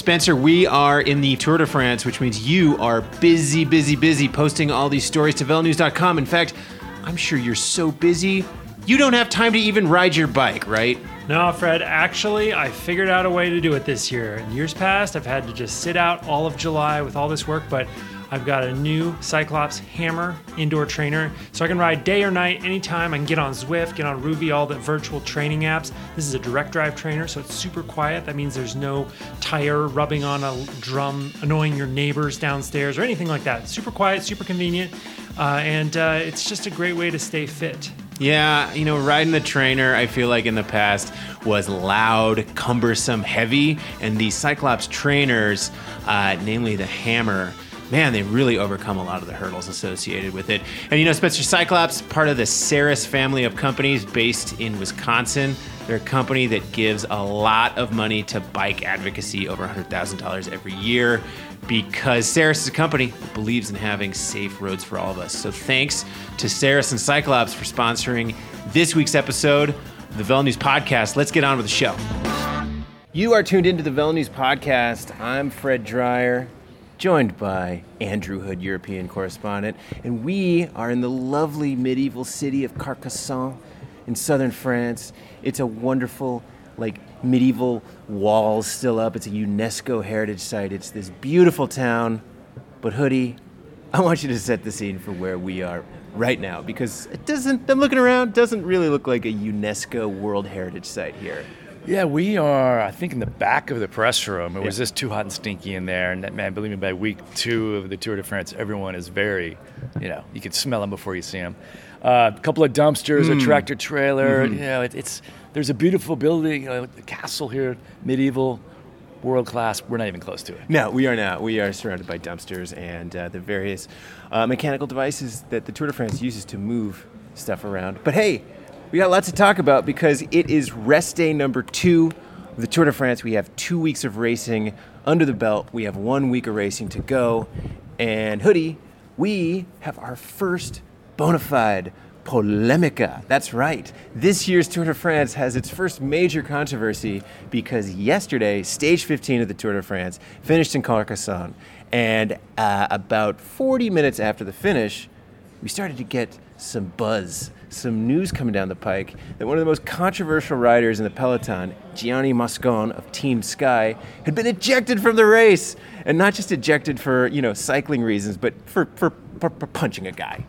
Spencer, we are in the Tour de France, which means you are busy, busy, busy posting all these stories to velonews.com. In fact, I'm sure you're so busy, you don't have time to even ride your bike, right? No, Fred, actually, I figured out a way to do it this year. In years past, I've had to just sit out all of July with all this work, but I've got a new CycleOps Hammer indoor trainer, so I can ride day or night anytime. I can get on Zwift, get on Rouvy, all the virtual training apps. This is a direct drive trainer, so it's super quiet. That means there's no tire rubbing on a drum, annoying your neighbors downstairs, or anything like that. Super quiet, super convenient, uh, and uh, it's just a great way to stay fit. Yeah, you know, riding the trainer, I feel like in the past was loud, cumbersome, heavy, and the CycleOps trainers, uh, namely the Hammer, man, they really overcome a lot of the hurdles associated with it. And you know, Spencer CycleOps, part of the Saris family of companies based in Wisconsin. They're a company that gives a lot of money to bike advocacy, over $100,000 every year, because Saris is a company that believes in having safe roads for all of us. So thanks to Saris and CycleOps for sponsoring this week's episode of the Velo News Podcast. Let's get on with the show. You are tuned into the Velo News Podcast. I'm Fred Dreier joined by Andrew Hood, European correspondent, and we are in the lovely medieval city of Carcassonne in southern France. It's a wonderful, like, medieval walls still up. It's a UNESCO heritage site. It's this beautiful town. But, Hoodie, I want you to set the scene for where we are right now because it doesn't, I'm looking around, doesn't really look like a UNESCO World Heritage Site here. Yeah, we are, I think, in the back of the press room. It was just too hot and stinky in there. And man, believe me, by week two of the Tour de France, everyone is very, you know, you can smell them before you see them. Uh, a couple of dumpsters, mm. a tractor trailer. Mm-hmm. You know, it, it's there's a beautiful building, you know, a castle here, medieval, world class. We're not even close to it. No, we are not. We are surrounded by dumpsters and uh, the various uh, mechanical devices that the Tour de France uses to move stuff around. But hey, we got lots to talk about because it is rest day number two of the Tour de France. We have two weeks of racing under the belt. We have one week of racing to go. And Hoodie, we have our first bona fide polemica. That's right. This year's Tour de France has its first major controversy because yesterday, stage 15 of the Tour de France finished in Carcassonne. And uh, about 40 minutes after the finish, we started to get some buzz some news coming down the pike that one of the most controversial riders in the peloton, Gianni Moscon of Team Sky, had been ejected from the race, and not just ejected for you know cycling reasons, but for for, for, for punching a guy.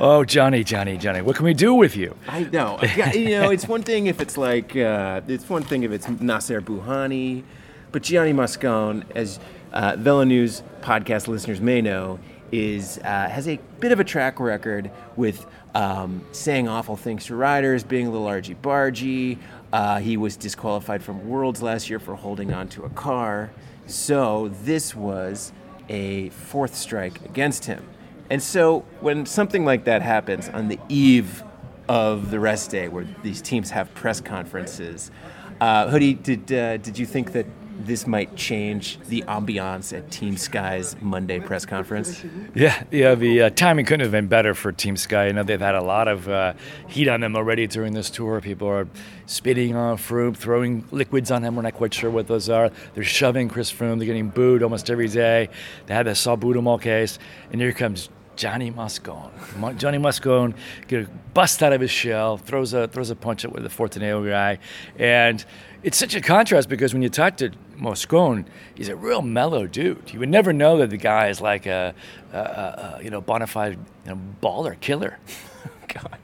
Oh, Johnny, Johnny, Johnny, what can we do with you? I know. you know, it's one thing if it's like, uh, it's one thing if it's Nacer Bouhanni, but Gianni Moscon, as uh, Velo News podcast listeners may know, is uh, has a bit of a track record with um, saying awful things to riders, being a little argy bargy. Uh, he was disqualified from Worlds last year for holding on to a car. So this was a fourth strike against him. And so when something like that happens on the eve of the rest day, where these teams have press conferences, uh, Hoodie, did uh, did you think that this might change the ambiance at Team Sky's Monday press conference? Yeah, yeah. The uh, timing couldn't have been better for Team Sky. You know they've had a lot of uh, heat on them already during this tour. People are spitting on Froome, throwing liquids on him. We're not quite sure what those are. They're shoving Chris Froome. They're getting booed almost every day. They had the Salbutamol case, and here comes Johnny Moscon. Johnny Moscon get bust out of his shell, throws a throws a punch at with the Fortuneo guy, and it's such a contrast because when you talk to Moscon, he's a real mellow dude. You would never know that the guy is like a, a, a you know bona fide you know, baller killer. God.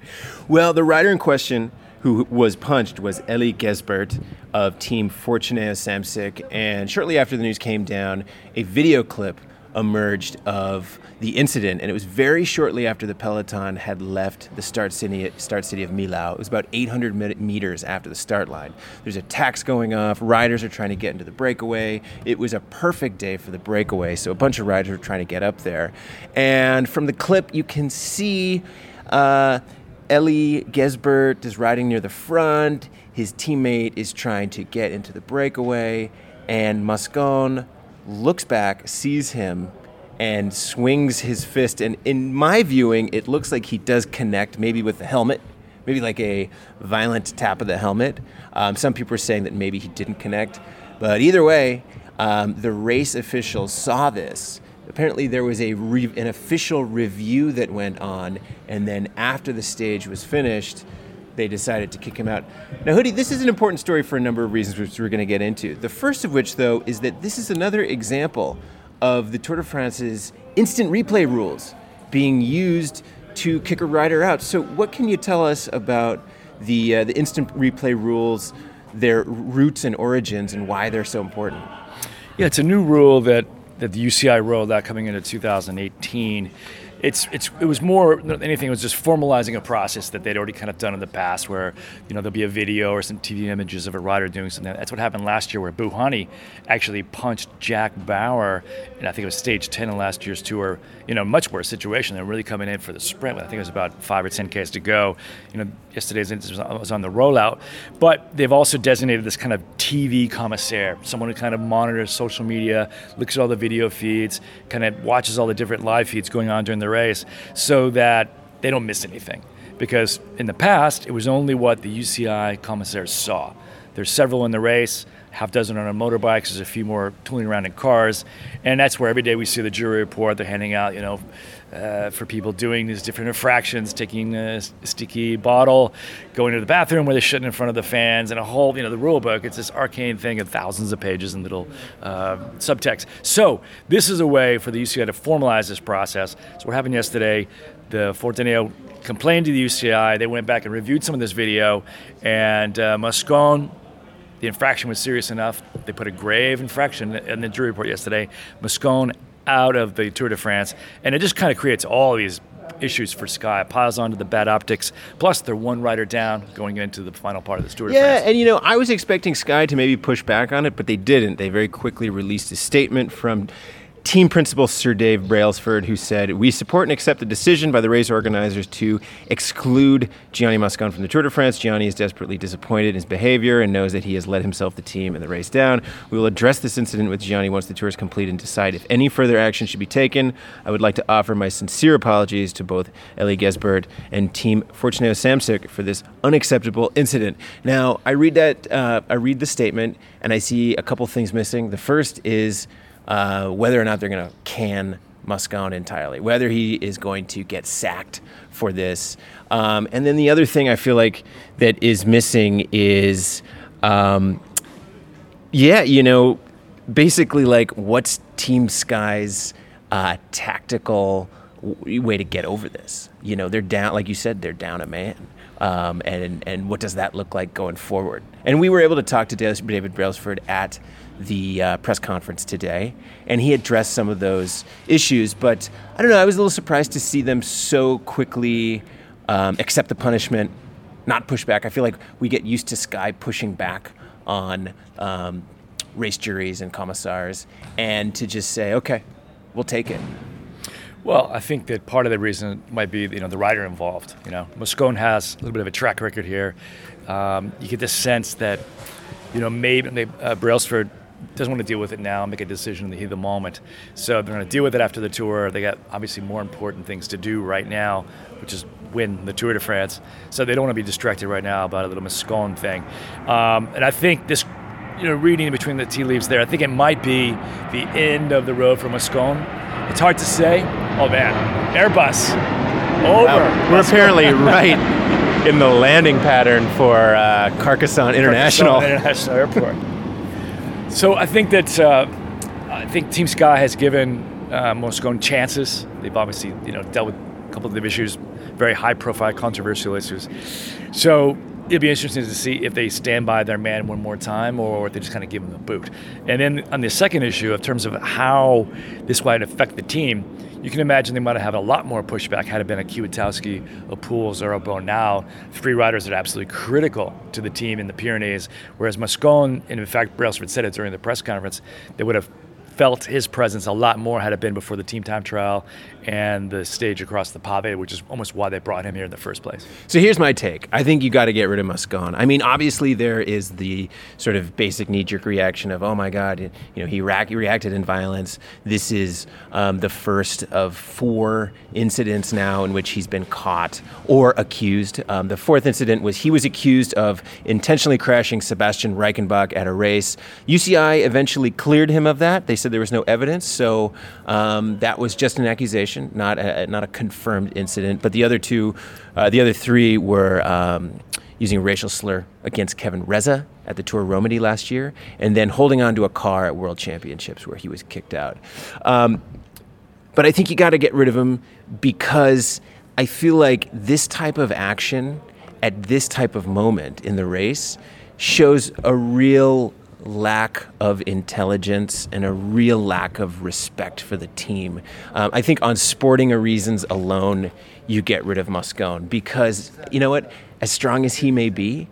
Well, the writer in question who was punched was Eli Gesbert of Team Fortuneo Samsic, and shortly after the news came down, a video clip emerged of the incident, and it was very shortly after the peloton had left the start city, start city of Millau. It was about 800 meters after the start line. There's attacks going off. Riders are trying to get into the breakaway. It was a perfect day for the breakaway, so a bunch of riders were trying to get up there. And from the clip, you can see uh, Eli Gesbert is riding near the front. His teammate is trying to get into the breakaway, and Moscon looks back, sees him, and swings his fist. And in my viewing, it looks like he does connect, maybe with the helmet, maybe like a violent tap of the helmet. Um, some people are saying that maybe he didn't connect. But either way, um, the race officials saw this. Apparently, there was a re- an official review that went on, and then after the stage was finished, they decided to kick him out. Now, Hoodie, this is an important story for a number of reasons, which we're going to get into. The first of which, though, is that this is another example of the Tour de France's instant replay rules being used to kick a rider out. So, what can you tell us about the uh, the instant replay rules, their roots and origins, and why they're so important? Yeah, it's a new rule that that the UCI rolled out coming into 2018 it's it's it was more than anything. It was just formalizing a process that they'd already kind of done in the past, where you know there'll be a video or some TV images of a rider doing something. That's what happened last year, where Bouhanni actually punched Jack Bauer, and I think it was stage ten in last year's tour. You know, much worse situation. They're really coming in for the sprint. I think it was about five or ten k's to go. You know, yesterday's was on the rollout, but they've also designated this kind of TV commissaire, someone who kind of monitors social media, looks at all the video feeds, kind of watches all the different live feeds going on during the race so that they don't miss anything. Because in the past, it was only what the UCI commissaires saw. There's several in the race, half dozen on motorbikes, there's a few more tooling around in cars, and that's where every day we see the jury report. They're handing out, you know, uh, for people doing these different infractions, taking a sticky bottle, going to the bathroom where they're shitting in front of the fans, and a whole, you know, the rule book. It's this arcane thing of thousands of pages and little uh, subtext. So this is a way for the UCI to formalize this process. So what happened yesterday, the Fortuneo complained to the UCI. They went back and reviewed some of this video, and uh, Moscon the infraction was serious enough. They put a grave infraction in the jury report yesterday. Moscon out of the Tour de France, and it just kind of creates all these issues for Sky. It piles onto the bad optics. Plus, they're one rider down going into the final part of the Tour de France. yeah, and you know, I was expecting Sky to maybe push back on it, but they didn't. They very quickly released a statement from team principal Sir Dave Brailsford, who said, We support and accept the decision by the race organizers to exclude Gianni Moscon from the Tour de France. Gianni is desperately disappointed in his behavior and knows that he has let himself, the team, and the race down. We will address this incident with Gianni once the tour is complete and decide if any further action should be taken. I would like to offer my sincere apologies to both Eli Gesbert and Team Fortuneo Samsic for this unacceptable incident. Now, I read that, uh, I read the statement, and I see a couple things missing. The first is uh, whether or not they're going to can Moscon entirely, whether he is going to get sacked for this. Um, and then the other thing I feel like that is missing is, um, yeah, you know, basically like what's Team Sky's uh, tactical w- way to get over this? You know, they're down, like you said, they're down a man. Um, and and what does that look like going forward? And we were able to talk to David Brailsford at the uh, press conference today, and he addressed some of those issues. But I don't know, I was a little surprised to see them so quickly um, accept the punishment, not push back. I feel like we get used to Sky pushing back on um, race juries and commissars, and to just say, okay, we'll take it. Well, I think that part of the reason might be you know the rider involved. You know, Moscon has a little bit of a track record here. Um, you get the sense that you know maybe uh, Brailsford doesn't want to deal with it now, make a decision in the heat of the moment. So they're going to deal with it after the tour. They got obviously more important things to do right now, which is win the Tour de France. So they don't want to be distracted right now about a little Moscon thing. Um, and I think this, you know, reading between the tea leaves there, I think it might be the end of the road for Moscon. It's hard to say. Oh man, Airbus over. Wow. We're apparently right in the landing pattern for uh, Carcassonne International. Carcassonne International Airport. So I think that uh, I think Team Sky has given uh, Moscon chances. They've obviously you know dealt with a couple of the issues, very high-profile, controversial issues. So it'll be interesting to see if they stand by their man one more time or if they just kind of give him the boot. And then on the second issue, in terms of how this might affect the team, you can imagine they might have had a lot more pushback had it been a Kwiatkowski, a Poels, or a Bernal, three riders that are absolutely critical to the team in the Pyrenees. Whereas Moscon, and in fact, Brailsford said it during the press conference, they would have felt his presence a lot more had it been before the team time trial and the stage across the pave, which is almost why they brought him here in the first place. So here's my take. I think you got to get rid of Moscon. I mean, obviously there is the sort of basic knee-jerk reaction of, oh my God, you know, he, he reacted in violence. This is um, the first of four incidents now in which he's been caught or accused. Um, the fourth incident was he was accused of intentionally crashing Sebastian Reichenbach at a race. UCI eventually cleared him of that. They said there was no evidence, so um, that was just an accusation, not a, not a confirmed incident. But the other two, uh, the other three were um, using a racial slur against Kevin Reza at the Tour Romandy last year, and then holding onto a car at World Championships where he was kicked out. Um, but I think you got to get rid of him because I feel like this type of action at this type of moment in the race shows a real lack of intelligence and a real lack of respect for the team. Um, I think on sporting reasons alone, you get rid of Moscon because, you know what, as strong as he may be,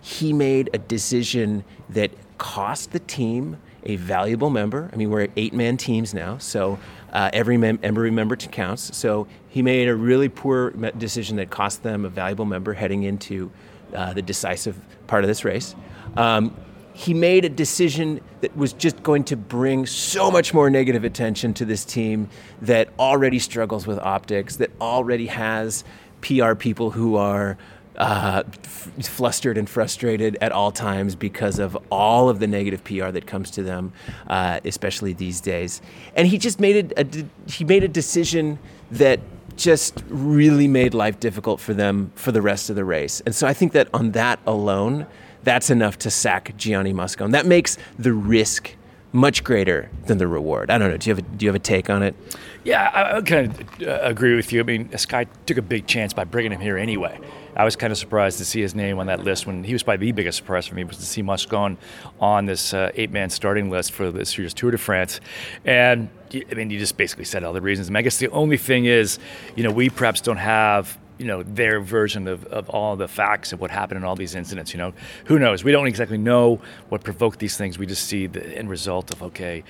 he made a decision that cost the team a valuable member. I mean, we're at eight man teams now, so uh, every, mem- every member counts. So he made a really poor decision that cost them a valuable member heading into uh, the decisive part of this race. Um, he made a decision that was just going to bring so much more negative attention to this team that already struggles with optics, that already has PR people who are uh, f- flustered and frustrated at all times because of all of the negative PR that comes to them, uh, especially these days. And he just made a, a he made a decision that just really made life difficult for them for the rest of the race. And so I think that on that alone, that's enough to sack Gianni Moscon. That makes the risk much greater than the reward. I don't know. Do you have a, do you have a take on it? Yeah, I, I kind of uh, agree with you. I mean, Sky took a big chance by bringing him here anyway. I was kind of surprised to see his name on that list when he was probably the biggest surprise for me was to see Moscon on this uh, eight-man starting list for this year's Tour de France. And I mean, you just basically said all the reasons. I, I guess the only thing is, you know, we perhaps don't have you know their version of, of all the facts of what happened in all these incidents you know? Who knows? We don't exactly know what provoked these things. We just see the end result of okay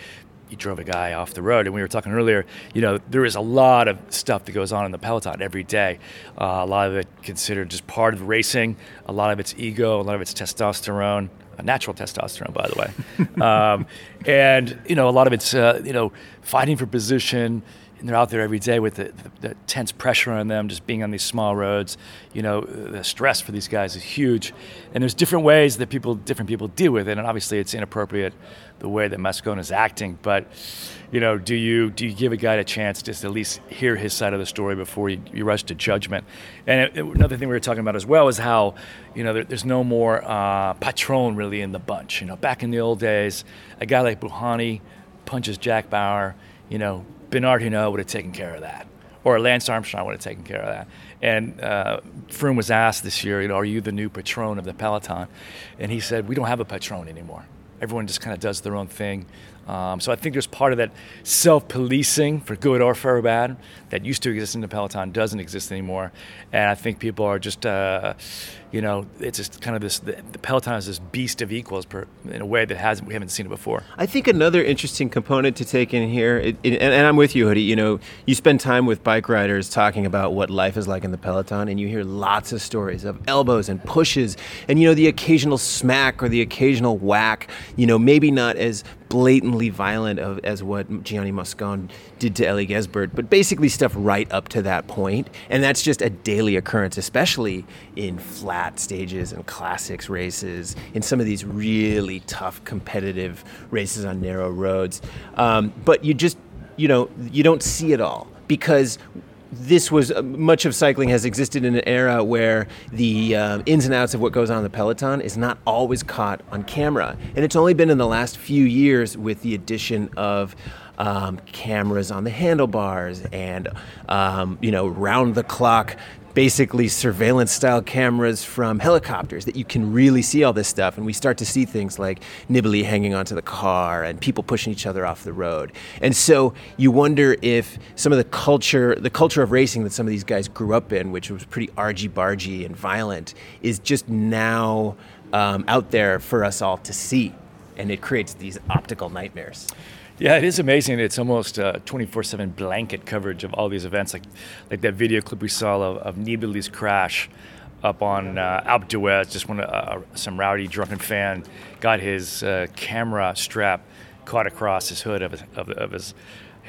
you drove a guy off the road. And we were talking earlier you know there is a lot of stuff that goes on in the peloton every day. Uh, a lot of it considered just part of racing. A lot of it's ego. A lot of it's testosterone. Natural testosterone, by the way. um, and you know, a lot of it's uh, you know fighting for position, and they're out there every day with the, the, the, tense pressure on them, just being on these small roads. You know, the stress for these guys is huge, and there's different ways that people, different people deal with it, and obviously it's inappropriate the way that Moscon is acting. But you know, do you do you give a guy a chance just at least hear his side of the story before you, you rush to judgment? And it, it, another thing we were talking about as well is how you know there, there's no more uh, patron really in the bunch. You know, back in the old days, a guy like Bouhanni punches Jack Bauer. You know, Bernard Hinault would have taken care of that, or Lance Armstrong would have taken care of that. And uh, Froome was asked this year, you know, are you the new patron of the peloton? And he said, we don't have a patron anymore. Everyone just kind of does their own thing. Um, so I think there's part of that self-policing, for good or for bad, that used to exist in the peloton doesn't exist anymore. And I think people are just, uh, you know, it's just kind of this. The, the Peloton is this beast of equals per, in a way that hasn't we haven't seen it before. I think another interesting component to take in here, it, it, and, and, I'm with you, Hoodie. You know, you spend time with bike riders talking about what life is like in the Peloton, and you hear lots of stories of elbows and pushes, and you know the occasional smack or the occasional whack. You know, maybe not as blatantly violent of, as what Gianni Moscon did to Eli Gesbert, but basically stuff right up to that point. And that's just a daily occurrence, especially in flat stages and classics races, in some of these really tough competitive races on narrow roads. Um, but you just, you know, you don't see it all because this was uh, much of cycling has existed in an era where the uh, ins and outs of what goes on in the peloton is not always caught on camera. And it's only been in the last few years with the addition of um, cameras on the handlebars and um, you know round the clock basically surveillance style cameras from helicopters that you can really see all this stuff. And we start to see things like Nibali hanging onto the car and people pushing each other off the road. And so you wonder if some of the culture, the culture of racing that some of these guys grew up in, which was pretty argy bargy and violent, is just now um, out there for us all to see. And it creates these optical nightmares. Yeah, it is amazing. It's almost 24/7 blanket coverage of all these events, like like that video clip we saw of, of Nibali's crash up on uh, Alpe d'Huez. Just when uh, some rowdy drunken fan got his uh, camera strap caught across his hood of his, of, of his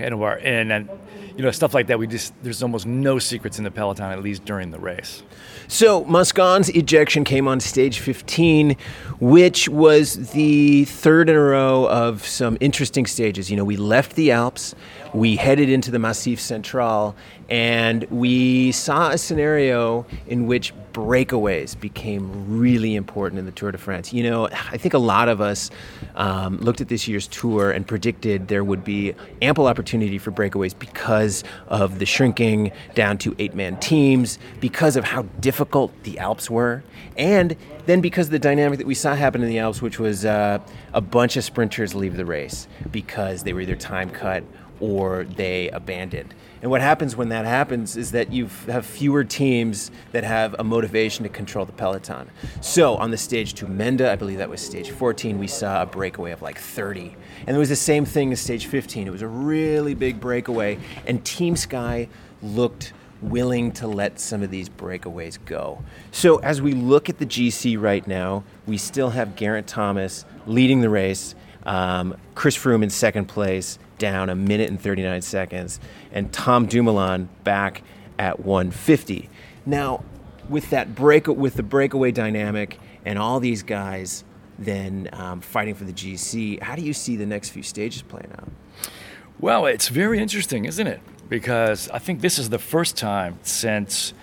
and, and you know stuff like that. We just there's almost no secrets in the peloton, at least during the race. So Moscon's ejection came on stage 15, which was the third in a row of some interesting stages. You know, we left the Alps, we headed into the Massif Central, and we saw a scenario in which breakaways became really important in the Tour de France. You know, I think a lot of us um, looked at this year's tour and predicted there would be ample opportunity for breakaways because of the shrinking down to eight man teams, because of how difficult the Alps were, and then because of the dynamic that we saw happen in the Alps, which was uh, a bunch of sprinters leave the race because they were either time cut or they abandoned. And what happens when that happens is that you have fewer teams that have a motivation to control the peloton. So on the stage to Mende, I believe that was stage 14, we saw a breakaway of like 30. And it was the same thing as stage 15. It was a really big breakaway, and Team Sky looked willing to let some of these breakaways go. So as we look at the GC right now, we still have Geraint Thomas leading the race, um, Chris Froome in second place, down a minute and 39 seconds, and Tom Dumoulin back at 150. Now, with that break, with the breakaway dynamic and all these guys then um, fighting for the GC, how do you see the next few stages playing out? Well, it's very interesting, isn't it? Because I think this is the first time since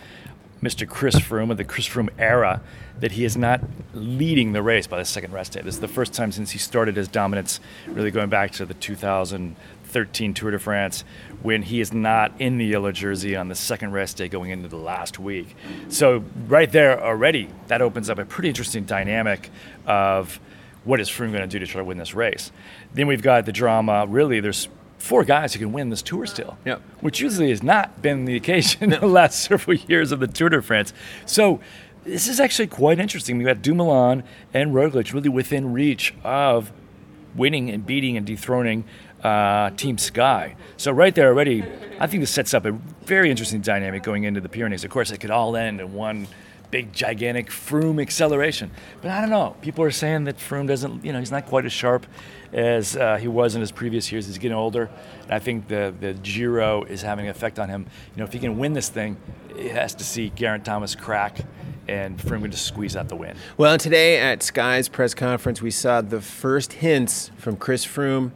Mr. Chris Froome of the Chris Froome era that he is not leading the race by the second rest day. This is the first time since he started his dominance, really going back to the 2013 Tour de France, when he is not in the yellow jersey on the second rest day going into the last week. So, right there already, that opens up a pretty interesting dynamic of what is Froome going to do to try to win this race. Then we've got the drama. Really, there's four guys who can win this tour still, yep. which usually has not been the occasion in the last several years of the Tour de France. So this is actually quite interesting. We've got Dumoulin and Roglic really within reach of winning and beating and dethroning uh, Team Sky. So right there already, I think this sets up a very interesting dynamic going into the Pyrenees. Of course, it could all end in one big, gigantic Froome acceleration. But I don't know. People are saying that Froome doesn't, you know, he's not quite as sharp as uh, he was in his previous years. He's getting older. And I think the, the Giro is having an effect on him. You know, if he can win this thing, he has to see Geraint Thomas crack and Froome can just squeeze out the win. Well, today at Sky's press conference, we saw the first hints from Chris Froome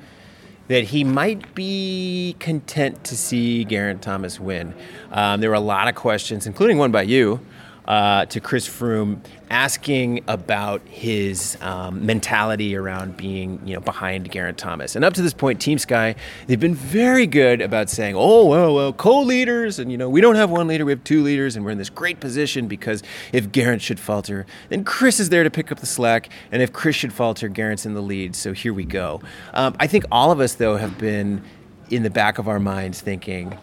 that he might be content to see Geraint Thomas win. Um, there were a lot of questions, including one by you, uh, to Chris Froome, asking about his um, mentality around being, you know, behind Geraint Thomas. And up to this point, Team Sky, they've been very good about saying, "Oh, well, well, co-leaders, and you know, we don't have one leader, we have two leaders, and we're in this great position because if Geraint should falter, then Chris is there to pick up the slack, and if Chris should falter, Geraint's in the lead. So here we go." Um, I think all of us, though, have been in the back of our minds thinking,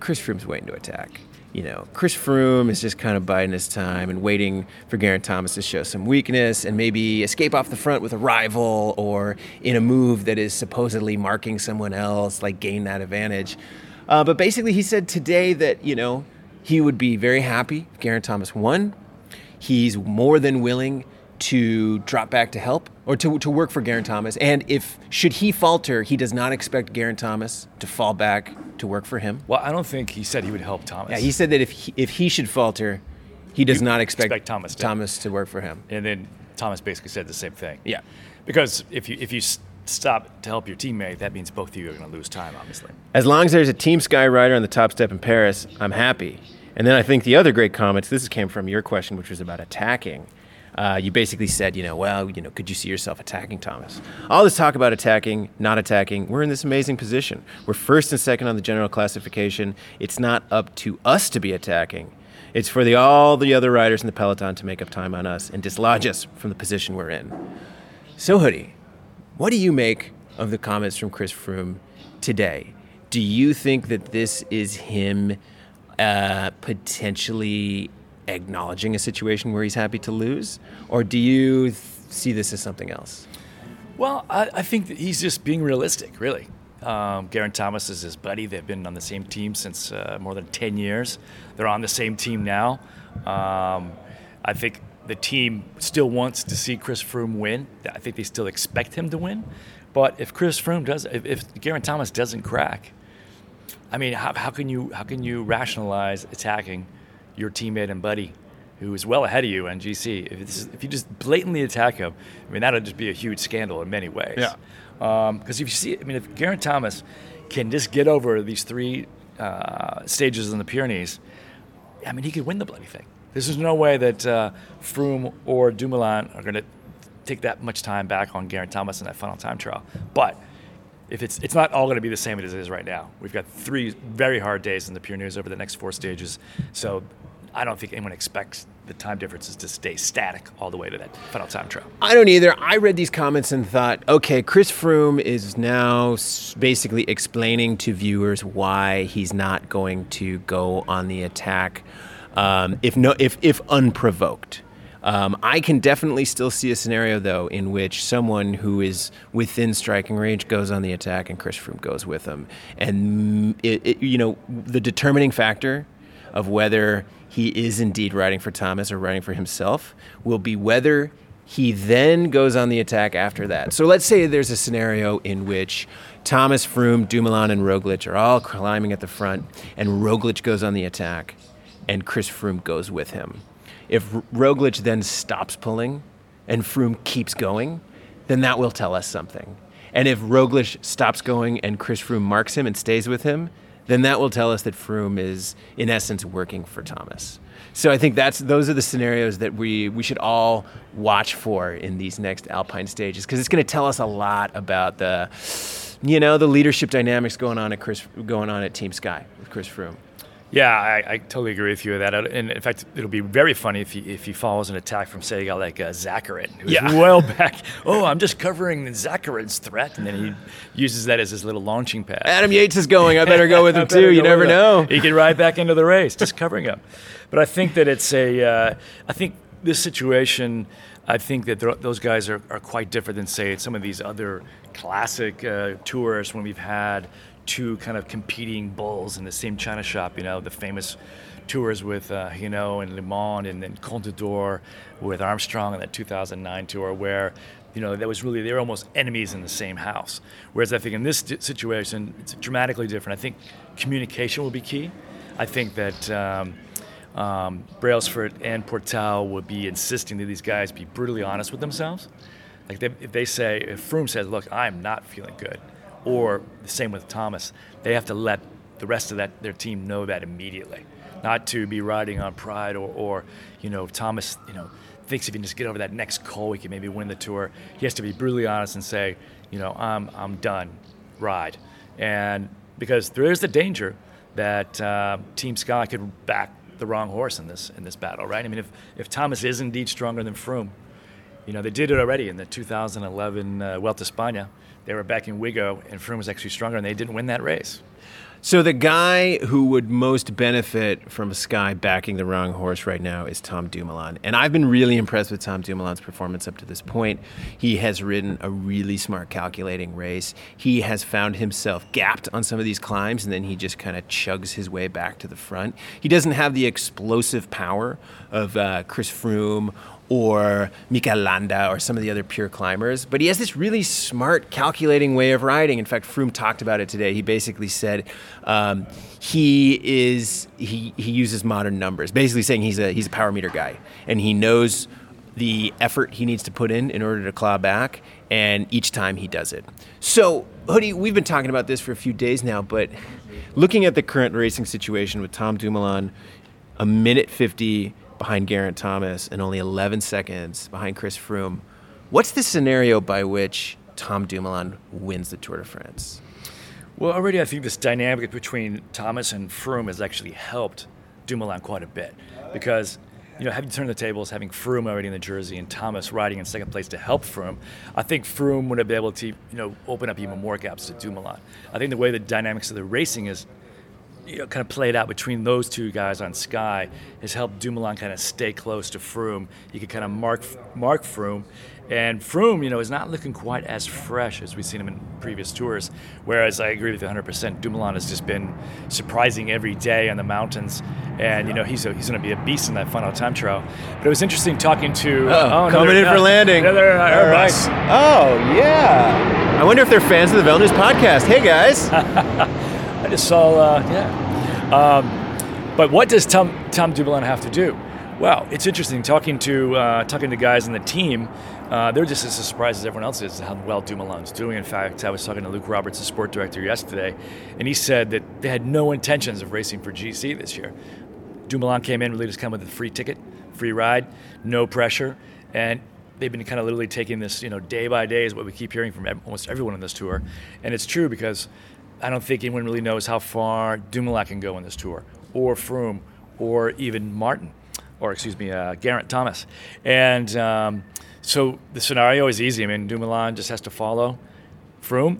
Chris Froome's waiting to attack you know, Chris Froome is just kind of biding his time and waiting for Geraint Thomas to show some weakness and maybe escape off the front with a rival or in a move that is supposedly marking someone else, like gain that advantage. Uh, but basically, he said today that, you know, he would be very happy if Geraint Thomas won. He's more than willing to drop back to help or to, to work for Geraint Thomas. And if should he falter, he does not expect Geraint Thomas to fall back to work for him. Well, I don't think he said he would help Thomas. Yeah, he said that if he, if he should falter, he does you not expect, expect Thomas, to. Thomas to work for him. And then Thomas basically said the same thing. Yeah, because if you if you stop to help your teammate, that means both of you are going to lose time, obviously. As long as there's a Team Sky rider on the top step in Paris, I'm happy. And then I think the other great comments. This came from your question, which was about attacking uh, you basically said, you know, well, you know, could you see yourself attacking Thomas? All this talk about attacking, not attacking, we're in this amazing position. We're first and second on the general classification. It's not up to us to be attacking. It's for the, all the other riders in the peloton to make up time on us and dislodge us from the position we're in. So, Hoodie, what do you make of the comments from Chris Froome today? Do you think that this is him uh, potentially acknowledging a situation where he's happy to lose, or do you th- see this as something else? Well, I, I think that he's just being realistic, really. Um, Geraint Thomas is his buddy. They've been on the same team since uh, more than 10 years. They're on the same team now. Um, I think the team still wants to see Chris Froome win. I think they still expect him to win. But if Chris Froome does, if, if Geraint Thomas doesn't crack, I mean, how, how can you how can you rationalize attacking your teammate and buddy who is well ahead of you on GC? If, is, if you just blatantly attack him, I mean, that'll just be a huge scandal in many ways. Yeah. Because um, if you see, I mean, if Geraint Thomas can just get over these three uh, stages in the Pyrenees, I mean, he could win the bloody thing. There's no way that uh, Froome or Dumoulin are going to take that much time back on Geraint Thomas in that final time trial. But if it's it's not all going to be the same as it is right now. We've got three very hard days in the Pyrenees over the next four stages, so I don't think anyone expects the time differences to stay static all the way to that final time trial. I don't either. I read these comments and thought, okay, Chris Froome is now basically explaining to viewers why he's not going to go on the attack, um, if no, if if unprovoked. Um, I can definitely still see a scenario, though, in which someone who is within striking range goes on the attack and Chris Froome goes with them. And, it, it, you know, the determining factor of whether he is indeed riding for Thomas or riding for himself will be whether he then goes on the attack after that. So let's say there's a scenario in which Thomas, Froome, Dumoulin, and Roglic are all climbing at the front, and Roglic goes on the attack, and Chris Froome goes with him if Roglic then stops pulling and Froome keeps going, then that will tell us something. And if Roglic stops going and Chris Froome marks him and stays with him, then that will tell us that Froome is, in essence, working for Thomas. So I think that's those are the scenarios that we we should all watch for in these next Alpine stages because it's going to tell us a lot about the, you know, the leadership dynamics going on at Chris going on at Team Sky with Chris Froome. Yeah, I, I, totally agree with you with that. And in fact, it'll be very funny if he, if he follows an attack from, say, a guy like uh, Zakarin, who's yeah. well back. Oh, I'm just covering Zakarin's threat. And then he uses that as his little launching pad. Adam Yates is going. I better go with him, too. You never know. He can ride back into the race, just covering him. But I think that it's a, uh, I think this situation, I think that those guys are, are quite different than, say, some of these other classic uh, tours when we've had – two kind of competing bulls in the same china shop. You know, the famous tours with uh, know and LeMond and then Contador with Armstrong in that 2009 tour where you know that was really they were almost enemies in the same house. Whereas I think in this situation it's dramatically different. I think communication will be key. I think that. Um, um, Brailsford and Portal would be insisting that these guys be brutally honest with themselves. Like they, if they say, if Froome says, "Look, I'm not feeling good," or the same with Thomas. They have to let the rest of that their team know that immediately, not to be riding on pride or, or you know Thomas you know thinks if he can just get over that next col, he can maybe win the tour. He has to be brutally honest and say, you know, I'm I'm done, ride, and because there is the danger that uh, Team Sky could back the wrong horse in this in this battle, right? I mean, if if Thomas is indeed stronger than Froome, you know, they did it already in the 2011 uh, Vuelta España they were back in Wiggo, and Froome was actually stronger, and they didn't win that race. So the guy who would most benefit from Sky backing the wrong horse right now is Tom Dumoulin. And I've been really impressed with Tom Dumoulin's performance up to this point. He has ridden a really smart calculating race. He has found himself gapped on some of these climbs and then he just kind of chugs his way back to the front. He doesn't have the explosive power of uh, Chris Froome or Mikel Landa or some of the other pure climbers. But he has this really smart, calculating way of riding. In fact, Froome talked about it today. He basically said um, he is he he uses modern numbers, basically saying he's a he's a power meter guy, and he knows the effort he needs to put in in order to claw back, and each time he does it. So, Hoodie, we've been talking about this for a few days now, but looking at the current racing situation with Tom Dumoulin, a minute 50 behind Geraint Thomas and only 11 seconds behind Chris Froome. What's the scenario by which Tom Dumoulin wins the Tour de France? Well, already I think this dynamic between Thomas and Froome has actually helped Dumoulin quite a bit because you know, having turned the tables, having Froome already in the jersey and Thomas riding in second place to help Froome, I think Froome would have been able to, you know, open up even more gaps to Dumoulin. I think the way the dynamics of the racing is you know, kind of played out between those two guys on Sky has helped Dumoulin kind of stay close to Froome. He could kind of mark mark Froome, and Froome, you know, is not looking quite as fresh as we've seen him in previous tours. Whereas I agree with you 100%. Dumoulin has just been surprising every day on the mountains, and you know he's a, he's going to be a beast in that final time trial. But it was interesting talking to oh, oh coming in for landing. Another uh, Airbus. Oh yeah. I wonder if they're fans of the Velo News podcast. Hey guys. I just saw, uh, yeah. Um, but what does Tom, Tom Dumoulin have to do? Well, it's interesting talking to uh, talking to guys in the team. Uh, they're just as surprised as everyone else is how well Dumoulin's doing. In fact, I was talking to Luke Roberts, the sport director, yesterday, and he said that they had no intentions of racing for GC this year. Dumoulin came in, really just come with a free ticket, free ride, no pressure, and they've been kind of literally taking this, you know, day by day is what we keep hearing from almost everyone on this tour, and it's true because I don't think anyone really knows how far Dumoulin can go in this tour, or Froome, or even Martin, or excuse me, uh, Geraint Thomas. And um, so the scenario is easy. I mean, Dumoulin just has to follow Froome,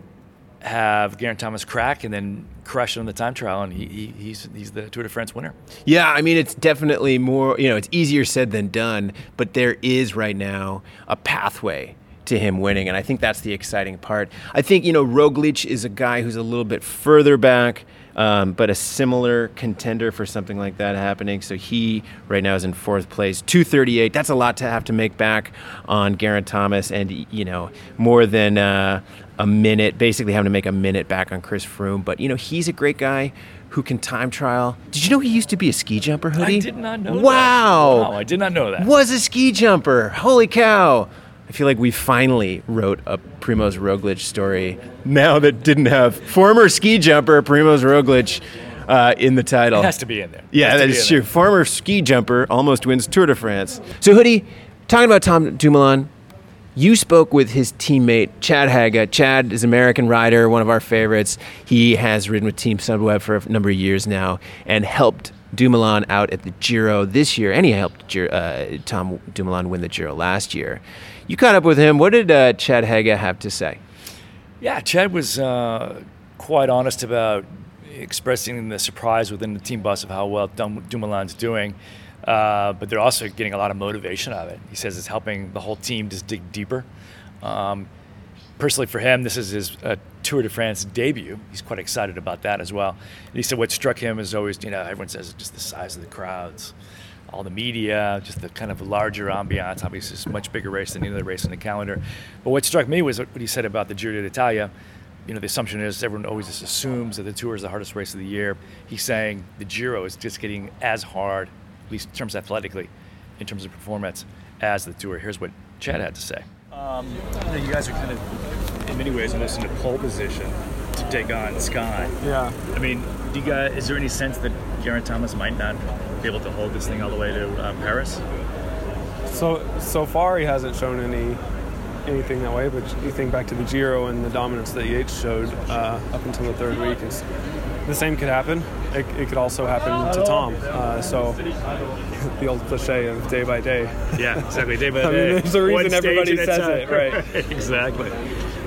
have Geraint Thomas crack, and then crush on the time trial, and he, he, he's he's the Tour de France winner. Yeah, I mean it's definitely more. You know, it's easier said than done, but there is right now a pathway to him winning. And I think that's the exciting part. I think, you know, Roglic is a guy who's a little bit further back. Um, but a similar contender for something like that happening. So he right now is in fourth place, 238. That's a lot to have to make back on Geraint Thomas, and you know more than uh, a minute, basically having to make a minute back on Chris Froome. But you know he's a great guy who can time trial. Did you know he used to be a ski jumper, hoodie? I did not know. Wow. That. Wow, I did not know that. Was a ski jumper. Holy cow. I feel like we finally wrote a Primoz Roglic story now that didn't have former ski jumper Primoz Roglic uh, in the title. It has to be in there. Yeah, that is true. There. Former ski jumper almost wins Tour de France. So, Hoodie, talking about Tom Dumoulin, you spoke with his teammate Chad Haga. Chad is an American rider, one of our favorites. He has ridden with Team Sunweb for a number of years now and helped Dumoulin out at the Giro this year, and he helped uh, Tom Dumoulin win the Giro last year. You caught up with him. What did uh, Chad Haga have to say? Yeah, Chad was uh, quite honest about expressing the surprise within the team bus of how well Dumoulin's doing. Uh, but they're also getting a lot of motivation out of it. He says it's helping the whole team just dig deeper. Um, personally, for him, this is his uh, Tour de France debut. He's quite excited about that as well. And he said what struck him is always, you know, everyone says it's just the size of the crowds all the media, just the kind of larger ambiance. Obviously, it's a much bigger race than any other race in the calendar. But what struck me was what he said about the Giro d'Italia. You know, the assumption is everyone always just assumes that the Tour is the hardest race of the year. He's saying the Giro is just getting as hard, at least in terms athletically, in terms of performance, as the Tour. Here's what Chad had to say. Um, you, know, you guys are kind of, in many ways, almost in a pole position to take on Sky. Yeah. I mean, do you guys, is there any sense that Geraint Thomas might not be able to hold this thing all the way to uh, Paris? So so far, he hasn't shown any anything that way. But you think back to the Giro and the dominance that Yates showed uh, up until the third week, is the same could happen. It, it could also happen to Tom. Uh, so the old cliche of day by day. Yeah, exactly. Day by day. I mean, there's a reason everybody says it, right? exactly.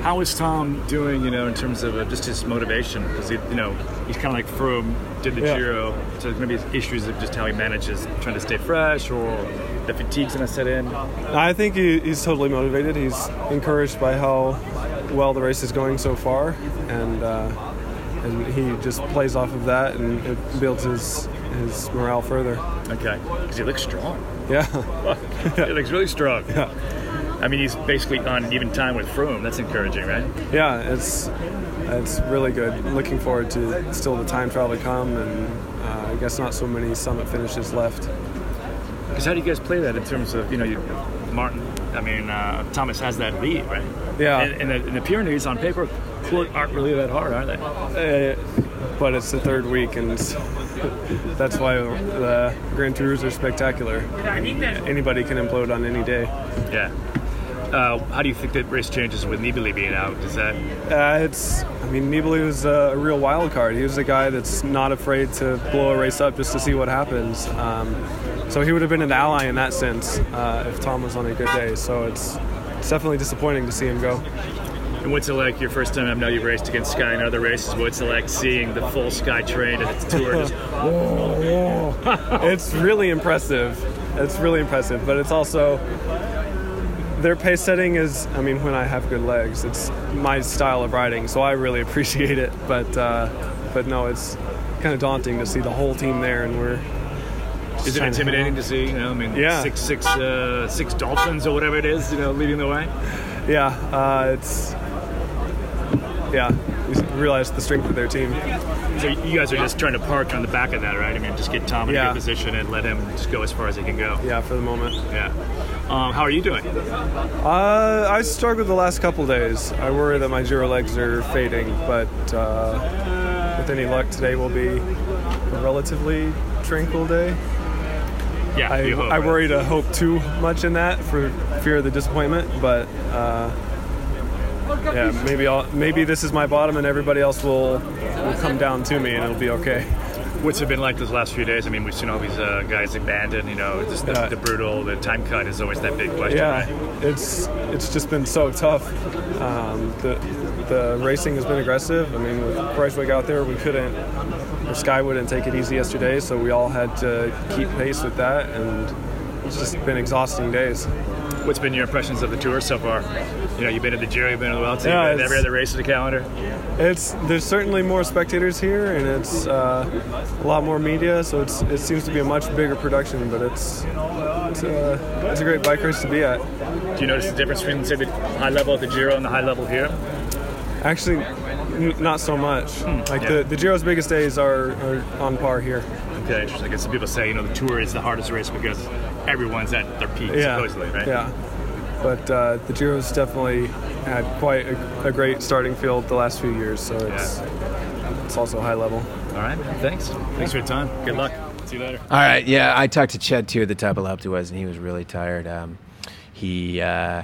How is Tom doing? You know, in terms of uh, just his motivation, because you know he's kind of like Froome did the yeah. Giro, so there's going to be issues of just how he manages trying to stay fresh or the fatigue's going to set in. I think he, he's totally motivated. He's encouraged by how well the race is going so far, and uh, and he just plays off of that and it builds his his morale further. Okay, because he looks strong. Yeah, he looks really strong. Yeah. I mean, he's basically on even time with Froome. That's encouraging, right? Yeah, it's it's really good. Looking forward to still the time trial to come, and uh, I guess not so many summit finishes left. Because how do you guys play that in terms of you know, you, Martin? I mean, uh, Thomas has that lead, right? Yeah. And, and, the, and the Pyrenees on paper aren't really that hard, are they? Uh, but it's the third week, and that's why the Grand Tours are spectacular. Anybody can implode on any day. Yeah. Uh, how do you think that race changes with Nibali being out? Does that? Uh, it's. I mean, Nibali was a real wild card. He was a guy that's not afraid to blow a race up just to see what happens. Um, so he would have been an ally in that sense uh, if Tom was on a good day. So it's, it's definitely disappointing to see him go. And what's it like your first time? I know you've raced against Sky in other races. What's it like seeing the full Sky train and its tour? Just, it's really impressive. It's really impressive, but it's also their pace setting is. I mean, when I have good legs, it's my style of riding, so I really appreciate it. But uh, but no, it's kind of daunting to see the whole team there, and we're. Is it trying to- intimidating to see? You know, I mean, Yeah. six, six, uh, six dolphins or whatever it is, you know, leading the way. Yeah, uh, it's. Yeah, you realize the strength of their team. So you guys are just trying to park on the back of that, right? I mean, just get Tom in a good position and let him just go as far as he can go. Yeah, for the moment. Yeah. Um, how are you doing? Uh, I struggled the last couple days. I worry that my Giro legs are fading, but uh, with any luck, today will be a relatively tranquil day. Yeah, I, you hope, I right? worry to hope too much in that for fear of the disappointment, but uh, yeah, maybe I'll, maybe this is my bottom, and everybody else will will come down to me, and it'll be okay. What's it been like those last few days? I mean, we've seen all these uh, guys abandon. You know, just the, Yeah. the brutal, the time cut is always that big question, Yeah, right? it's it's just been so tough. Um, the the racing has been aggressive. I mean, with Kruijswijk out there, we couldn't. Or Sky wouldn't take it easy yesterday, so we all had to keep pace with that, and it's just been exhausting days. What's been your impressions of the tour so far? You know, you've been at the Giro, you've been at the Vuelta, Yeah, you've been every other race of the calendar. It's there's certainly more spectators here, and it's uh, a lot more media, so it's it seems to be a much bigger production. But it's it's, uh, it's a great bike race to be at. Do you notice the difference between, say, the high level at the Giro and the high level here? Actually, n- not so much. Like yeah. the the Giro's biggest days are, are on par here. Okay, interesting. I guess some people say, you know, the tour is the hardest race because everyone's at their peak, Yeah, supposedly, right? yeah. But uh, the Giro's definitely had quite a, a great starting field the last few years, so it's it's also high level. All right, thanks. Thanks for your time. Good luck. See you later. All right, yeah, I talked to Chad too at the top of Alpe d'Huez, and he was really tired. Um, he uh,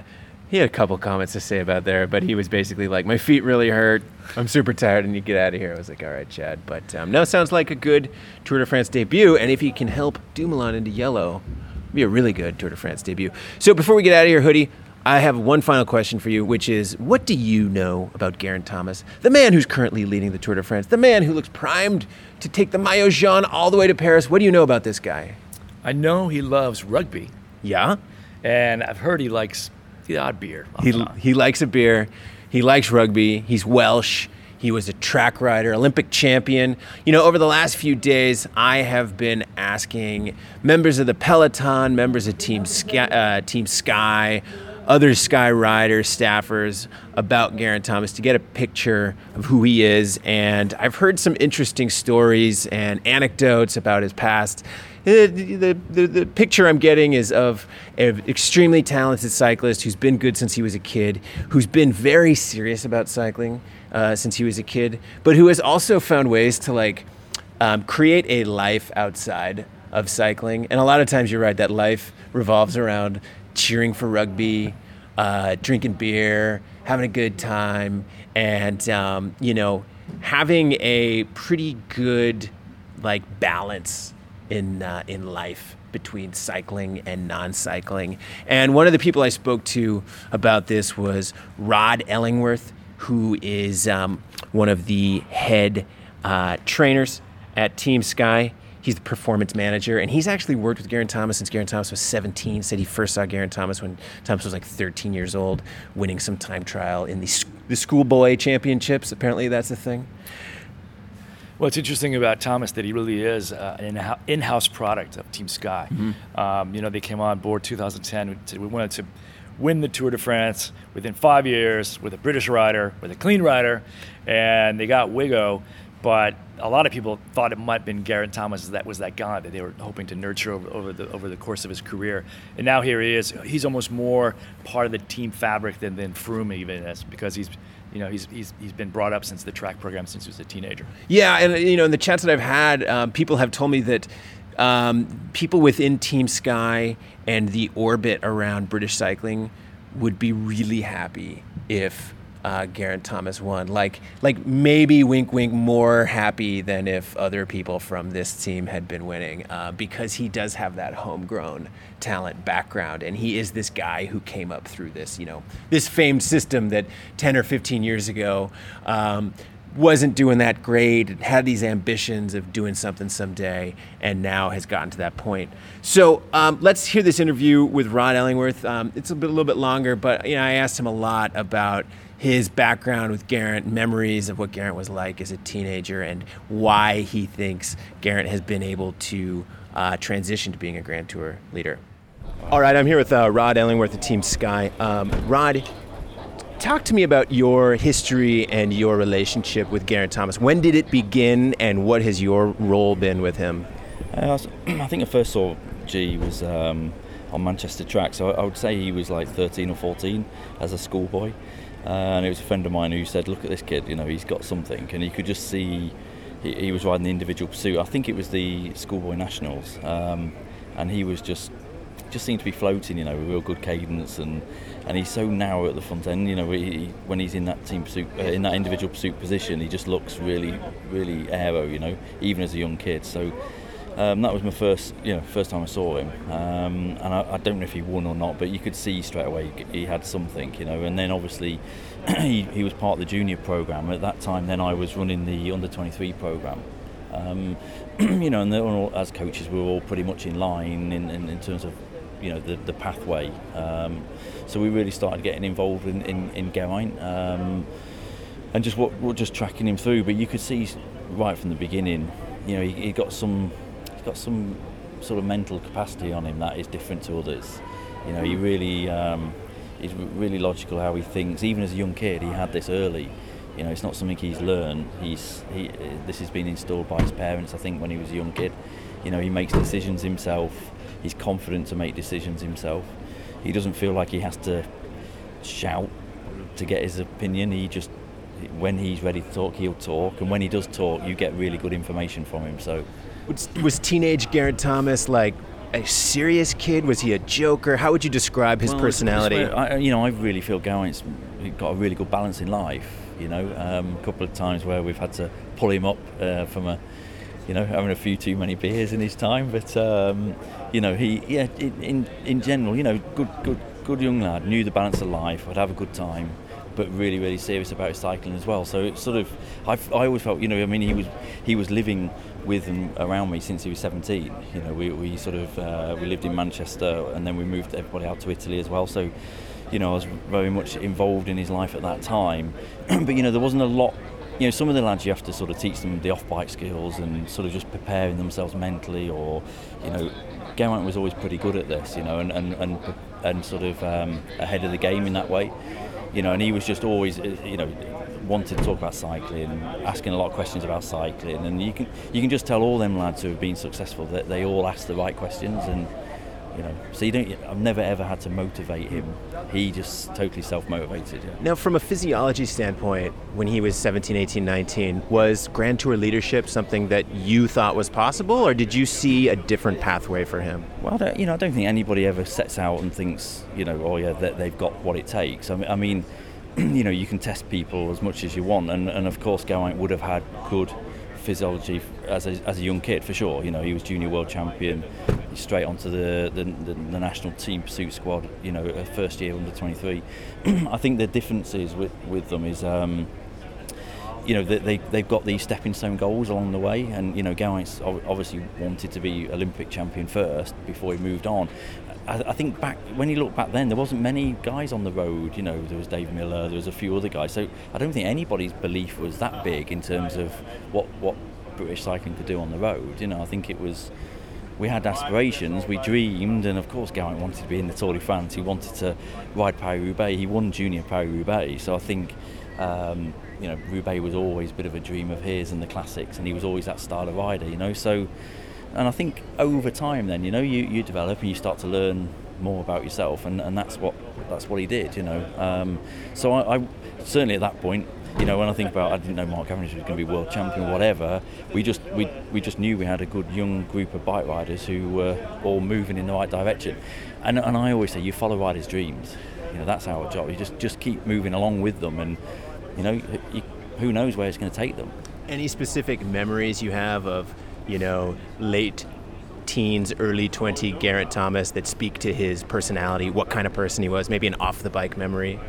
he had a couple comments to say about there, but he was basically like, "My feet really hurt. I'm super tired, and you get out of here." I was like, "All right, Chad," but um, no, sounds like a good Tour de France debut, and if he can help Dumoulin into yellow, it'd be a really good Tour de France debut. So before we get out of here, Hoodie. I have one final question for you, which is what do you know about Geraint Thomas, the man who's currently leading the Tour de France, the man who looks primed to take the Maillot Jaune all the way to Paris? What do you know about this guy? I know he loves rugby, Yeah. and I've heard he likes the odd beer. He, he likes a beer. He likes rugby. He's Welsh. He was a track rider, Olympic champion. You know, over the last few days, I have been asking members of the Peloton, members of Team Sky, uh, Team Sky, other Sky riders, staffers about Geraint Thomas to get a picture of who he is. And I've heard some interesting stories and anecdotes about his past. The, the, the, the picture I'm getting is of an extremely talented cyclist who's been good since he was a kid, who's been very serious about cycling uh, since he was a kid, but who has also found ways to like um, create a life outside of cycling. And a lot of times you're right, that life revolves around cheering for rugby, uh, drinking beer, having a good time, and, um, you know, having a pretty good like balance in uh, in life between cycling and non-cycling. And one of the people I spoke to about this was Rod Ellingworth, who is um, one of the head uh, trainers at Team Sky. He's the performance manager, and he's actually worked with Geraint Thomas since Geraint Thomas was 17. Said he first saw Geraint Thomas when Thomas was like 13 years old, winning some time trial in the, the schoolboy championships. Apparently, that's a thing. What's interesting about Thomas that he really is uh, an in- in-house product of Team Sky. Um, you know, they came on board 2010. We wanted to win the Tour de France within five years with a British rider, with a clean rider, and they got Wiggo. But a lot of people thought it might have been Geraint Thomas that was that guy that they were hoping to nurture over, over the over the course of his career. And now here he is. He's almost more part of the team fabric than, than Froome even is because he's you know he's, he's he's been brought up since the track program since he was a teenager. Yeah, and you know, in the chats that I've had, um, people have told me that um, people within Team Sky and the orbit around British cycling would be really happy if uh, Thomas won. Like, like maybe wink, wink, more happy than if other people from this team had been winning, uh, because he does have that homegrown talent background, and he is this guy who came up through this, you know, this famed system that 10 or 15 years ago. Um, wasn't doing that great and had these ambitions of doing something someday and now has gotten to that point so um, let's hear this interview with rod ellingworth um, it's a, bit, a little bit longer but you know, i asked him a lot about his background with Geraint, memories of what Geraint was like as a teenager, and why he thinks Geraint has been able to uh, transition to being a Grand Tour leader. All right, I'm here with uh, Rod Ellingworth of Team Sky. Um, Rod, talk to me about your history and your relationship with Geraint Thomas. When did it begin, and what has your role been with him? Uh, I think I first saw G was um, on Manchester track, so I would say he was like 13 or 14 as a schoolboy. Uh, and it was a friend of mine who said, "Look at this kid. You know, he's got something." And you could just see he, he was riding the individual pursuit. I think it was the schoolboy nationals, um, and he was just just seemed to be floating. You know, with real good cadence, and and he's so narrow at the front end. You know, he, when he's in that team pursuit, uh, in that individual pursuit position, he just looks really, really aero. You know, even as a young kid. So um, that was my first, you know, first time I saw him, um, and I, I, don't know if he won or not, but you could see straight away he had something, you know. And then obviously he, he was part of the junior program at that time. Then I was running the under 23 program, um, you know, and all, as coaches we were all pretty much in line in, in, in terms of you know the, the pathway. Um, so we really started getting involved in in, in Geraint, um, and just what, what just tracking him through. But you could see right from the beginning, you know, he, he got some he's got some sort of mental capacity on him that is different to others. You know, he really um, is really logical how he thinks. Even as a young kid, he had this early. You know, it's not something he's learned. He's he this has been installed by his parents. I think when he was a young kid, you know, he makes decisions himself. He's confident to make decisions himself. He doesn't feel like he has to shout to get his opinion. He just when he's ready to talk, he'll talk, and when he does talk, you get really good information from him. So was, was teenage Geraint Thomas like a serious kid? Was he a joker? How would you describe his well, personality? I, you know, I really feel Geraint's got a really good balance in life. You know, um, a couple of times where we've had to pull him up uh, from a, you know, having a few too many beers in his time. But um, you know, he, yeah, in in general, you know, good, good, good young lad. Knew the balance of life. Would have a good time but really, really serious about cycling as well. So it's sort of, I've, I always felt, you know, I mean, he was he was living with and around me since he was 17. You know, we, we sort of uh, we lived in Manchester and then we moved everybody out to Italy as well. So, you know, I was very much involved in his life at that time. but you know, there wasn't a lot. You know, some of the lads you have to sort of teach them the off-bike skills and sort of just preparing themselves mentally, or you know, Geraint was always pretty good at this. You know, and and and, and sort of um, ahead of the game in that way you know, and he was just always, uh, you know, wanted to talk about cycling, asking a lot of questions about cycling, and you can you can just tell all them lads who have been successful that they all ask the right questions, and you know, so you don't. I've never ever had to motivate him. He just totally self-motivated. Yeah. Now, from a physiology standpoint, when he was 17, 18, 19, was Grand Tour leadership something that you thought was possible, or did you see a different pathway for him? Well, you know, I don't think anybody ever sets out and thinks, you know, oh yeah, that they've got what it takes. I mean, I mean you know, you can test people as much as you want, and, and of course, Geraint would have had good physiology as a, as a young kid for sure. You know, he was junior world champion, straight onto the, the, the, the national team pursuit squad. You know, first year under 23. I think the differences with with them is. Um, you know they, they've got these stepping stone goals along the way and you know Geraint obviously wanted to be Olympic champion first before he moved on I, think back when you look back then, there wasn't many guys on the road. You know, there was Dave Millar, there was a few other guys. So I don't think anybody's belief was that big in terms of what what British cycling could do on the road. You know, I think it was. We had aspirations, we dreamed, and of course, Geraint wanted to be in the Tour de France. He wanted to ride Paris Roubaix. He won Junior Paris Roubaix, so I think um, you know Roubaix was always a bit of a dream of his, and the classics, and he was always that style of rider. You know, so and I think over time, then you know, you, you develop and you start to learn more about yourself, and, and that's what that's what he did, you know. Um, so I, I, certainly at that point, you know, when I think about, I didn't know Mark Cavendish was going to be world champion or whatever. We just we, we just knew we had a good young group of bike riders who were all moving in the right direction, and and I always say you follow riders' dreams. You You know, that's our job. You just just keep moving along with them, and you know, you, who knows where it's going to take them. Any specific memories you have of, you know, late teens, early 20 Geraint Thomas that speak to his personality, what kind of person he was, maybe an off the bike memory?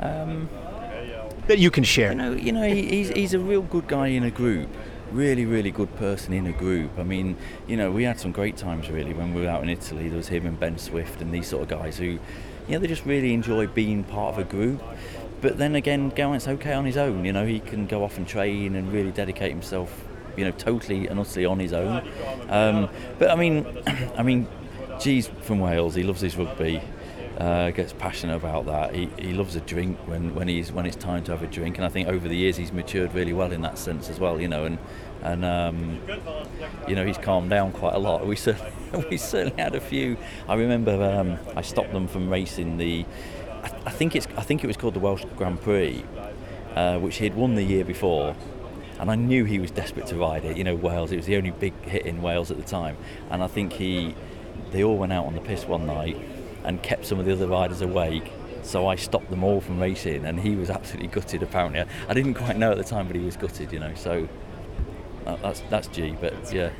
Um, that you can share. You know, you know he's, he's a real good guy in a group. Really, really good person in a group. I mean, you know, we had some great times really when we were out in Italy. There was him and Ben Swift and these sort of guys who, you know, they just really enjoy being part of a group. But then again, Geraint's okay on his own. You know, he can go off and train and really dedicate himself you know, totally and utterly on his own. Um, but I mean, I mean, G's from Wales. He loves his rugby. Uh, gets passionate about that. He, he loves a drink when, when he's when it's time to have a drink, and I think over the years he's matured really well in that sense as well. You know, and and um, you know he's calmed down quite a lot. We certainly, we certainly had a few. I remember um, I stopped them from racing the. I, I, think it's I think it was called the Welsh Grand Prix, uh, which he'd won the year before, and I knew he was desperate to ride it. You know, Wales. It was the only big hit in Wales at the time, and I think he. They all went out on the piss one night and kept some of the other riders awake. So I stopped them all from racing, and he was absolutely gutted. Apparently, I didn't quite know at the time, but he was gutted. You know, so that's that's G. But yeah,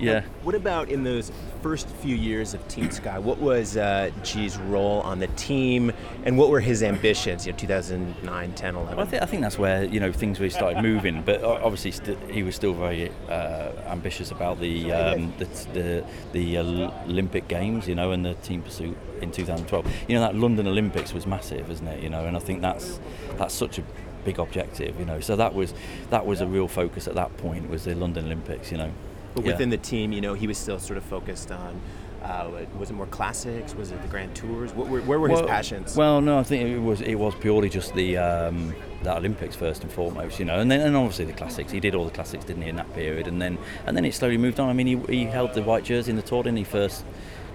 yeah. What about in those first few years of Team Sky? What was uh, G's role on the team, and what were his ambitions? You know, 2009, 10, 11. Well, I, th- I think that's where you know things really started moving. But obviously, st- he was still very uh, ambitious about the um, the the, the uh, Olympic Games, you know, and the team pursuit in 2012. You know, that London Olympics was massive, isn't it? You know, and I think that's that's such a big objective, you know. So that was that was a real focus at that point was the London Olympics, you know. But yeah. within the team, you know, he was still sort of focused on. Uh, was it more classics? Was it the Grand Tours? What, where, where were well, his passions? Well, no, I think it was it was purely just the um, the Olympics first and foremost, you know, and then and obviously the classics. He did all the classics, didn't he, in that period, and then and then it slowly moved on. I mean, he, he held the white jersey in the Tour, didn't he? First,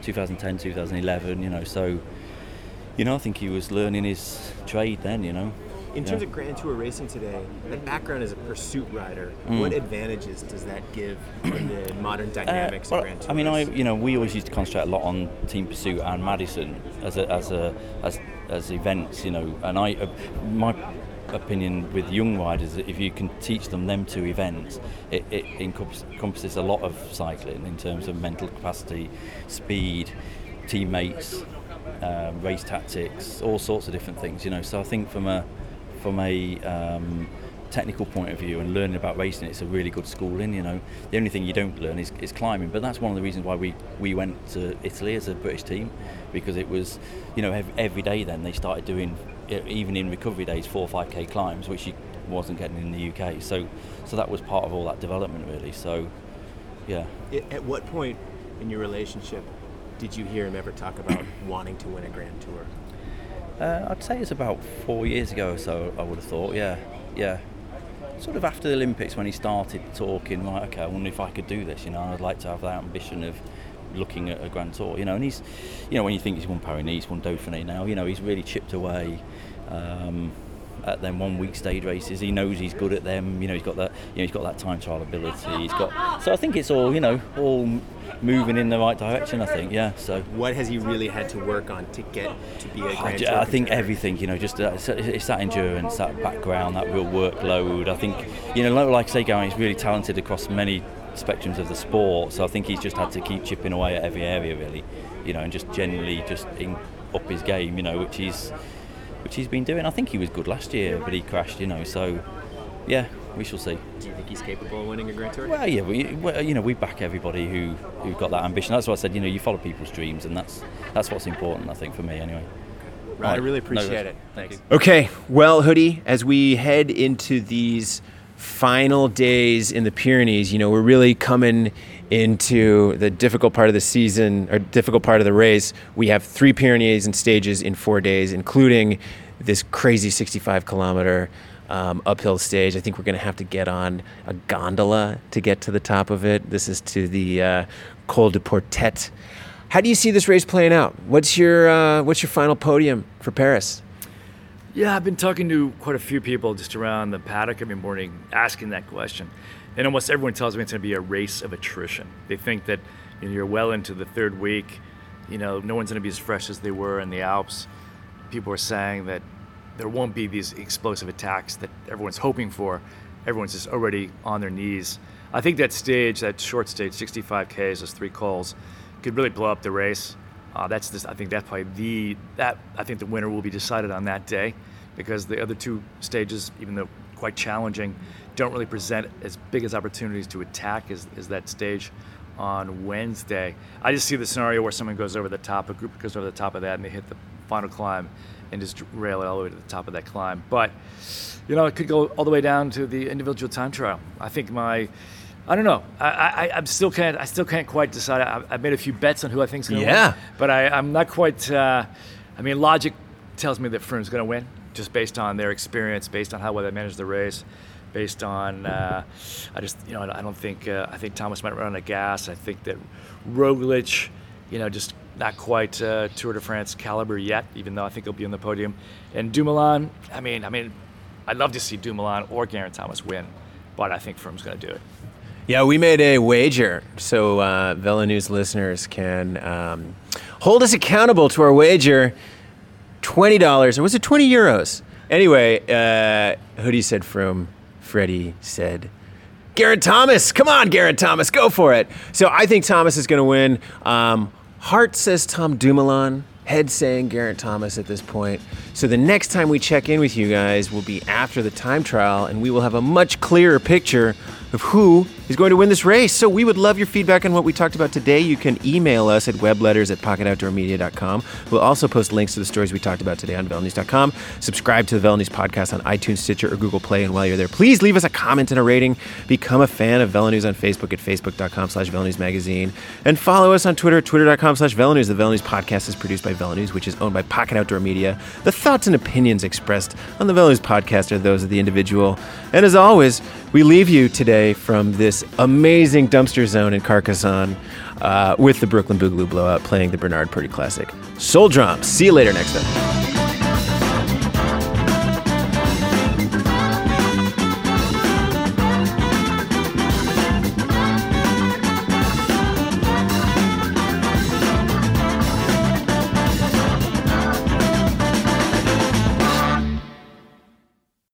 2010, 2011, you know, so you know, I think he was learning his trade then, you know. In terms of Grand Tour racing today, that background as a pursuit rider, mm. what advantages does that give in the modern uh, dynamics uh, well, of Grand Tour? I mean, I you know we always used to concentrate a lot on Team Pursuit and Madison as a, as a as as events, you know, and I uh, my opinion with young riders that if you can teach them them two events, it, it encompasses a lot of cycling in terms of mental capacity, speed, teammates, um, race tactics, all sorts of different things. You know, so I think from a from a um, technical point of view and learning about racing, it's a really good schooling. You know, the only thing you don't learn is, is climbing, but that's one of the reasons why we, we went to Italy as a British team because it was, you know, every, every day then they started doing even in recovery days four or five k climbs, which you wasn't getting in the UK. So so that was part of all that development really. So yeah. At what point in your relationship did you hear him ever talk about wanting to win a Grand Tour? Uh, I'd say it's about four years ago or so. I would have thought, yeah, yeah. Sort of after the Olympics when he started talking, right? Okay, I wonder if I could do this. You know, I'd like to have that ambition of looking at a Grand Tour. You know, and he's, you know, when you think he's won Paris-Nice, won Dauphiné now, you know, he's really chipped away. Um, at them one week stage races. He knows he's good at them. You know, he's got that. You know, he's got that time trial ability. He's got. So I think it's all you know, all moving in the right direction. I think, yeah. So what has he really had to work on to get to be a Grand I, I think everything. You know, just uh, it's, it's, that endurance, that background, that real workload. I think you know, like I say, Gary, he's really talented across many spectrums of the sport. So I think he's just had to keep chipping away at every area, really. You know, and just generally just in, up his game. You know, which he's which he's been doing. I think he was good last year, but he crashed. You know, so yeah, we shall see. Do you think he's capable of winning a Grand Tour? Well, yeah, we, we, you know, we back everybody who who got that ambition. That's what I said. You know, you follow people's dreams, and that's that's what's important. I think for me, anyway. Right, I really appreciate no, it. Thanks. Okay, well, Hoodie, as we head into these final days in the Pyrenees, you know, we're really coming into the difficult part of the season or difficult part of the race. We have three Pyrenees and stages in four days, including this crazy 65 kilometer um, uphill stage. I think we're going to have to get on a gondola to get to the top of it. This is to the uh, Col de Portet. How do you see this race playing out? What's your uh, what's your final podium for Paris? Yeah, I've been talking to quite a few people just around the paddock every morning asking that question. And almost everyone tells me it's going to be a race of attrition. They think that you know, you're well into the third week, you know, no one's going to be as fresh as they were in the Alps people are saying that there won't be these explosive attacks that everyone's hoping for. Everyone's just already on their knees. I think that stage, that short stage, 65 Ks, those three cols, could really blow up the race. Uh, that's I think that's probably the that I think the winner will be decided on that day, because the other two stages, even though quite challenging, don't really present as big as opportunities to attack as, as that stage on Wednesday. I just see the scenario where someone goes over the top, a group goes over the top of that, and they hit the final climb and just rail it all the way to the top of that climb. But you know, it could go all the way down to the individual time trial. I think my I don't know. I, I, I'm still can't. I still can't quite decide. I, I've made a few bets on who I think's going to Yeah. win, but I, I'm not quite. Uh, I mean, logic tells me that Froome's going to win, just based on their experience, based on how well they managed the race, based on. Uh, I just, you know, I don't think. Uh, I think Thomas might run out of gas. I think that Roglic, you know, just not quite uh, Tour de France caliber yet, even though I think he'll be on the podium. And Dumoulin, I mean, I mean, I'd love to see Dumoulin or Geraint Thomas win, but I think Froome's going to do it. Yeah, we made a wager so uh, VeloNews listeners can um, hold us accountable to our wager. Twenty dollars, or was it twenty euros? Anyway, uh, Hoodie said Froome. Freddie said Geraint Thomas. Come on, Geraint Thomas, go for it. So I think Thomas is going to win. Um, Heart says Tom Dumoulin. Head saying Geraint Thomas at this point. So the next time we check in with you guys will be after the time trial, and we will have a much clearer picture of who is going to win this race. So we would love your feedback on what we talked about today. You can email us at webletters at pocketoutdoormedia.com. We'll also post links to the stories we talked about today on velonews.com. Subscribe to the VeloNews podcast on iTunes, Stitcher, or Google Play. And while you're there, please leave us a comment and a rating. Become a fan of VeloNews on Facebook at facebook.com slash VeloNews Magazine. And follow us on Twitter at twitter.com slash VeloNews. The VeloNews podcast is produced by VeloNews, which is owned by Pocket Outdoor Media. The thoughts and opinions expressed on the VeloNews podcast are those of the individual. And as always, we leave you today from this amazing dumpster zone in Carcassonne uh, with the Brooklyn Boogaloo Blowout playing the Bernard Purdie Classic. Soul Drum. See you later next time.